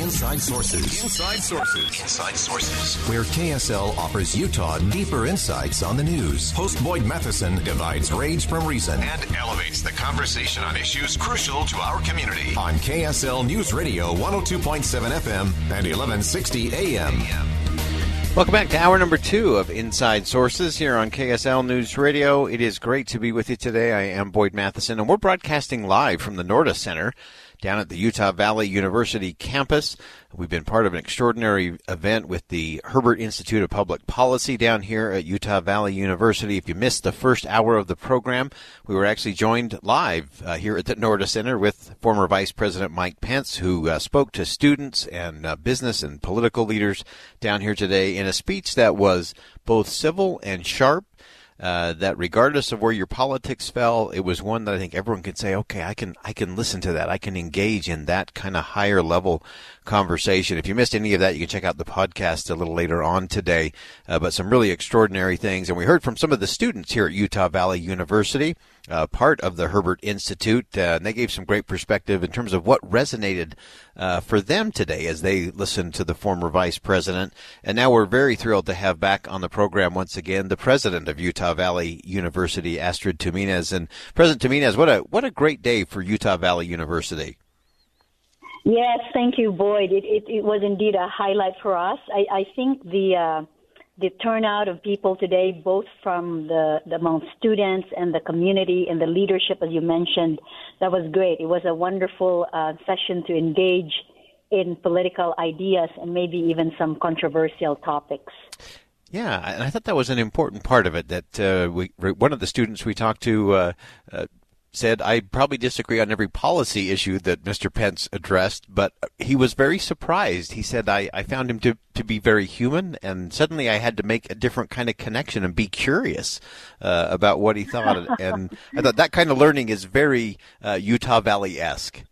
Inside Sources. Inside Sources. Inside Sources. Where KSL offers Utah deeper insights on the news. Host Boyd Matheson divides rage from reason and elevates the conversation on issues crucial to our community. On KSL News Radio 102.7 FM and 1160 AM. Welcome back to hour number two of Inside Sources here on KSL News Radio. It is great to be with you today. I am Boyd Matheson, and we're broadcasting live from the Noorda Center down at the Utah Valley University campus. We've been part of an extraordinary event with the Herbert Institute of Public Policy down here at Utah Valley University. If you missed the first hour of the program, we were actually joined live uh, here at the Nordis Center with former Vice President Mike Pence, who uh, spoke to students and uh, business and political leaders down here today in a speech that was both civil and sharp uh, that regardless of where your politics fell, it was one that I think everyone can say, okay, I can I can listen to that. I can engage in that kind of higher level conversation. If you missed any of that, you can check out the podcast a little later on today. Uh, but some really extraordinary things, and we heard from some of the students here at Utah Valley University uh, part of the Herbert Institute, uh, and they gave some great perspective in terms of what resonated uh, for them today as they listened to the former vice president. And now we're very thrilled to have back on the program once again the president of Utah Valley University, Astrid Tuminez. And President Tuminez, what a what a great day for Utah Valley University. Yes, thank you, Boyd. It, it, it was indeed a highlight for us. I, I think the uh, the turnout of people today, both from the, the among students and the community and the leadership, as you mentioned, that was great. It was a wonderful uh, session to engage in political ideas and maybe even some controversial topics. Yeah, and I thought that was an important part of it. That uh, we, one of the students we talked to uh, uh, said, I probably disagree on every policy issue that Mr. Pence addressed, but he was very surprised. He said, I, I found him to, to be very human, and suddenly I had to make a different kind of connection and be curious uh, about what he thought. and I thought that kind of learning is very uh, Utah Valley esque.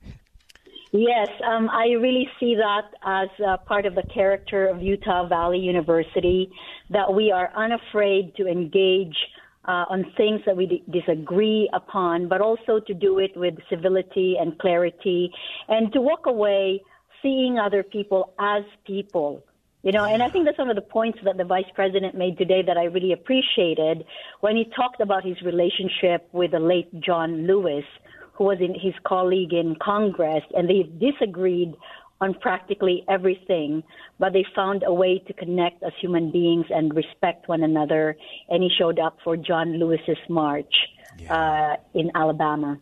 Yes, um, I really see that as part of the character of Utah Valley University, that we are unafraid to engage uh, on things that we d- disagree upon, but also to do it with civility and clarity and to walk away seeing other people as people. You know, and I think that's one of the points that the vice president made today that I really appreciated when he talked about his relationship with the late John Lewis, who was in his colleague in Congress, and they disagreed on practically everything, but they found a way to connect as human beings and respect one another. And he showed up for John Lewis's march yeah. uh, in Alabama.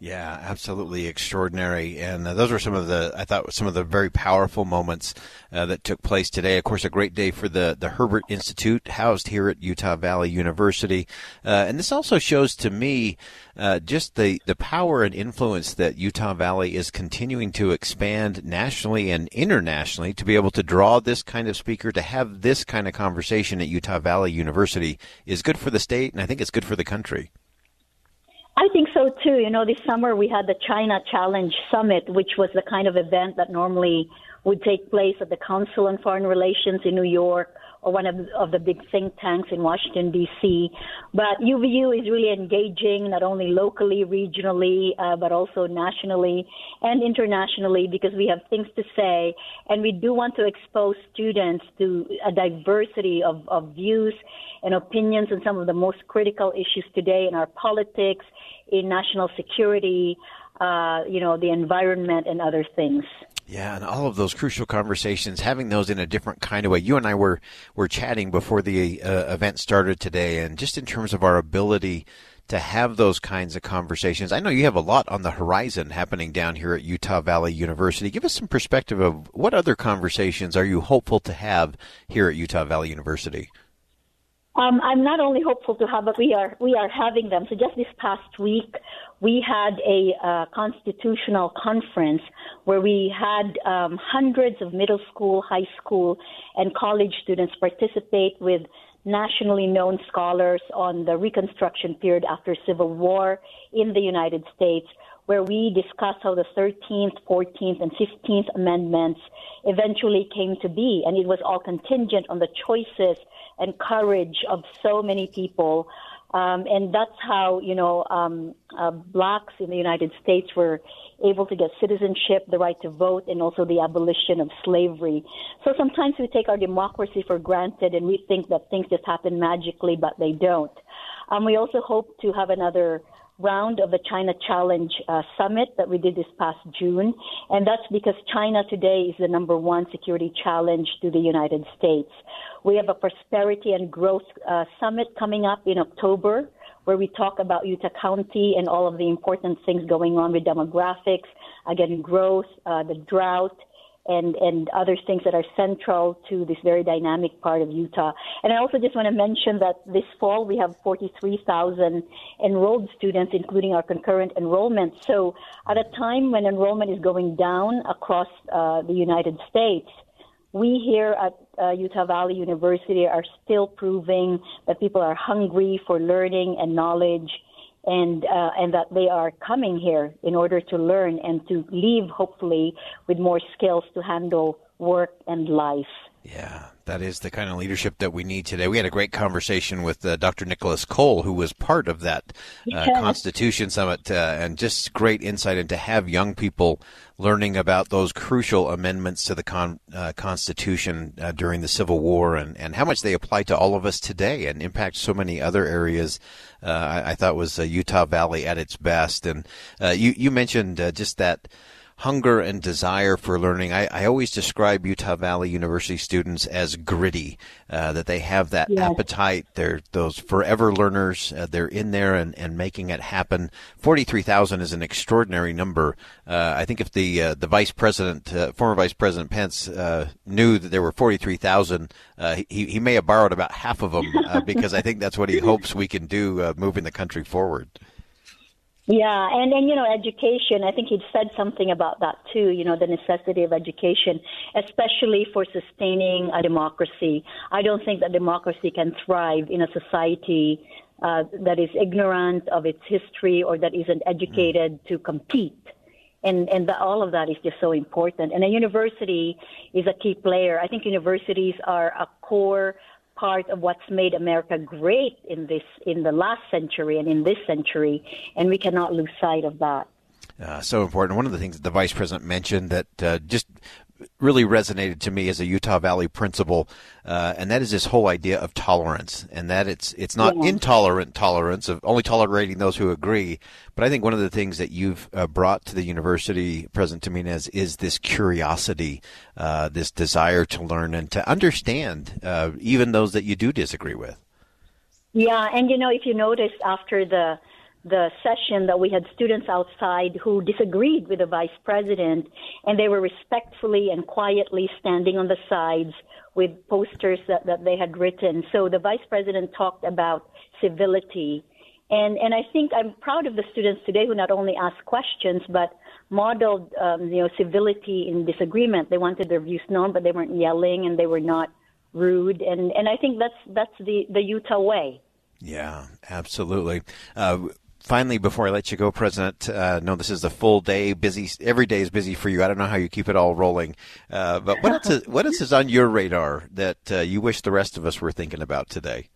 Yeah, absolutely extraordinary. And uh, those were some of the, I thought, some of the very powerful moments uh, that took place today. Of course, a great day for the, the Herbert Institute, housed here at Utah Valley University. Uh, and this also shows to me uh, just the, the power and influence that Utah Valley is continuing to expand nationally and internationally to be able to draw this kind of speaker, to have this kind of conversation at Utah Valley University is good for the state, and I think it's good for the country. I think so too. You know, this summer we had the China Challenge Summit, which was the kind of event that normally would take place at the Council on Foreign Relations in New York or one of, of the big think tanks in Washington, D.C. But UVU is really engaging not only locally, regionally, uh, but also nationally and internationally because we have things to say. And we do want to expose students to a diversity of, of views and opinions on some of the most critical issues today in our politics, in national security, uh, you know, the environment and other things. Yeah, and all of those crucial conversations, having those in a different kind of way. You and I were were chatting before the uh, event started today, and just in terms of our ability to have those kinds of conversations. I know you have a lot on the horizon happening down here at Utah Valley University. Give us some perspective of what other conversations are you hopeful to have here at Utah Valley University? Um, I'm not only hopeful to have, but we are we are having them. So just this past week, we had a uh, constitutional conference where we had um, hundreds of middle school, high school, and college students participate with nationally known scholars on the Reconstruction period after Civil War in the United States, where we discussed how the 13th, 14th, and 15th Amendments eventually came to be, and it was all contingent on the choices and courage of so many people Um, and that's how, you know, um, uh, blacks in the United States were able to get citizenship, the right to vote, and also the abolition of slavery. So sometimes we take our democracy for granted and we think that things just happen magically, but they don't. Um, we also hope to have another round of the China Challenge uh, Summit that we did this past June. And that's because China today is the number one security challenge to the United States. We have a prosperity and growth uh, summit coming up in October where we talk about Utah County and all of the important things going on with demographics, again, growth, uh, the drought, and, and other things that are central to this very dynamic part of Utah. And I also just want to mention that this fall we have 43,000 enrolled students, including our concurrent enrollment. So at a time when enrollment is going down across uh, the United States, we here at uh, Utah Valley University are still proving that people are hungry for learning and knowledge and uh, and that they are coming here in order to learn and to leave hopefully with more skills to handle work and life. Yeah, that is the kind of leadership that we need today. We had a great conversation with uh, Dr. Nicholas Cole, who was part of that uh, Constitution Summit, uh, and just great insight into have young people learning about those crucial amendments to the con- uh, Constitution uh, during the Civil War and, and how much they apply to all of us today and impact so many other areas. Uh, I, I, thought was Utah Valley at its best. And you, you mentioned just that hunger and desire for learning. I, I always describe Utah Valley University students as gritty, uh, that they have that yes. appetite. They're those forever learners. Uh, they're in there and, and making it happen. 43,000 is an extraordinary number. Uh, I think if the uh, the vice president, uh, former vice president Pence, uh, knew that there were 43,000, he, he may have borrowed about half of them because I think that's what he hopes we can do moving the country forward. Yeah, and and you know, education. I think he said something about that too. You know, the necessity of education, especially for sustaining a democracy. I don't think that democracy can thrive in a society uh, that is ignorant of its history or that isn't educated to compete. And and the, all of that is just so important. And a university is a key player. I think universities are a core part of what's made America great in this in the last century and in this century, and we cannot lose sight of that. Uh, so important. One of the things that the vice president mentioned that uh, just really resonated to me as a Utah Valley principal, uh, and that is this whole idea of tolerance, and that it's it's not yeah. intolerant tolerance of only tolerating those who agree. But I think one of the things that you've uh, brought to the university, President Tuminez, is this curiosity, uh, this desire to learn and to understand, uh, even those that you do disagree with. Yeah, and you know, if you notice after the the session that we had students outside who disagreed with the vice president, and they were respectfully and quietly standing on the sides with posters that, that they had written. So the vice president talked about civility. And, and I think I'm proud of the students today who not only asked questions, but modeled, um, you know, civility in disagreement. They wanted their views known, but they weren't yelling and they were not rude. And, and I think that's, that's the, the Utah way. Yeah, absolutely. Uh, finally, before I let you go, President, uh, no, this is a full day, busy. Every day is busy for you. I don't know how you keep it all rolling, uh, but what else, is, what else is on your radar that uh, you wish the rest of us were thinking about today?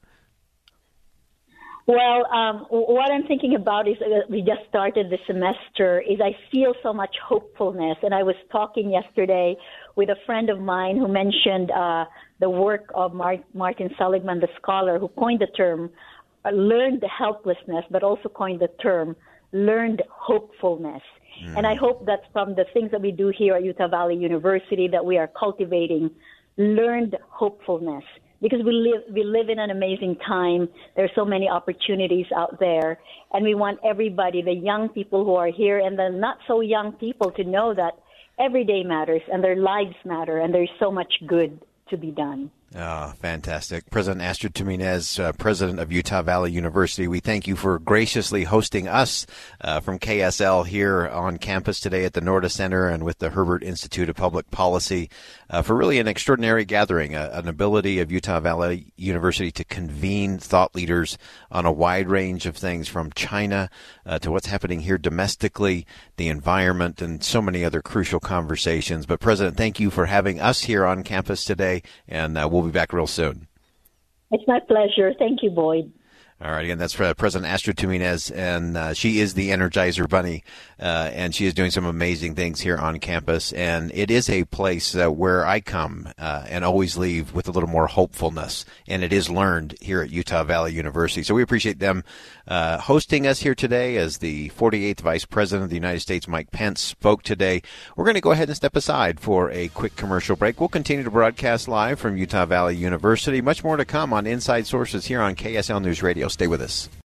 Well, um, what I'm thinking about is uh, we just started the semester. Is I feel so much hopefulness, and I was talking yesterday with a friend of mine who mentioned uh, the work of Martin Seligman, the scholar, who coined the term learned helplessness, but also coined the term learned hopefulness. Mm. And I hope that from the things that we do here at Utah Valley University that we are cultivating learned hopefulness because we live we live in an amazing time. There are so many opportunities out there, and we want everybody, the young people who are here and the not so young people, to know that every day matters and their lives matter, and there's so much good to be done. Oh, fantastic. President Astrid Tuminez, uh, president of Utah Valley University, we thank you for graciously hosting us uh, from KSL here on campus today at the Noorda Center and with the Herbert Institute of Public Policy uh, for really an extraordinary gathering, an ability of Utah Valley University to convene thought leaders on a wide range of things from China uh, to what's happening here domestically, the environment, and so many other crucial conversations. But, President, thank you for having us here on campus today, and uh, we'll be back real soon. It's my pleasure. Thank you, Boyd. All right, again, that's uh, President Astrid Tuminez, and uh, she is the Energizer Bunny, uh, and she is doing some amazing things here on campus. And it is a place uh, where I come uh, and always leave with a little more hopefulness, and it is learned here at Utah Valley University. So we appreciate them uh, hosting us here today as the 48th Vice President of the United States, Mike Pence, spoke today. We're going to go ahead and step aside for a quick commercial break. We'll continue to broadcast live from Utah Valley University. Much more to come on Inside Sources here on KSL News Radio. Stay with us.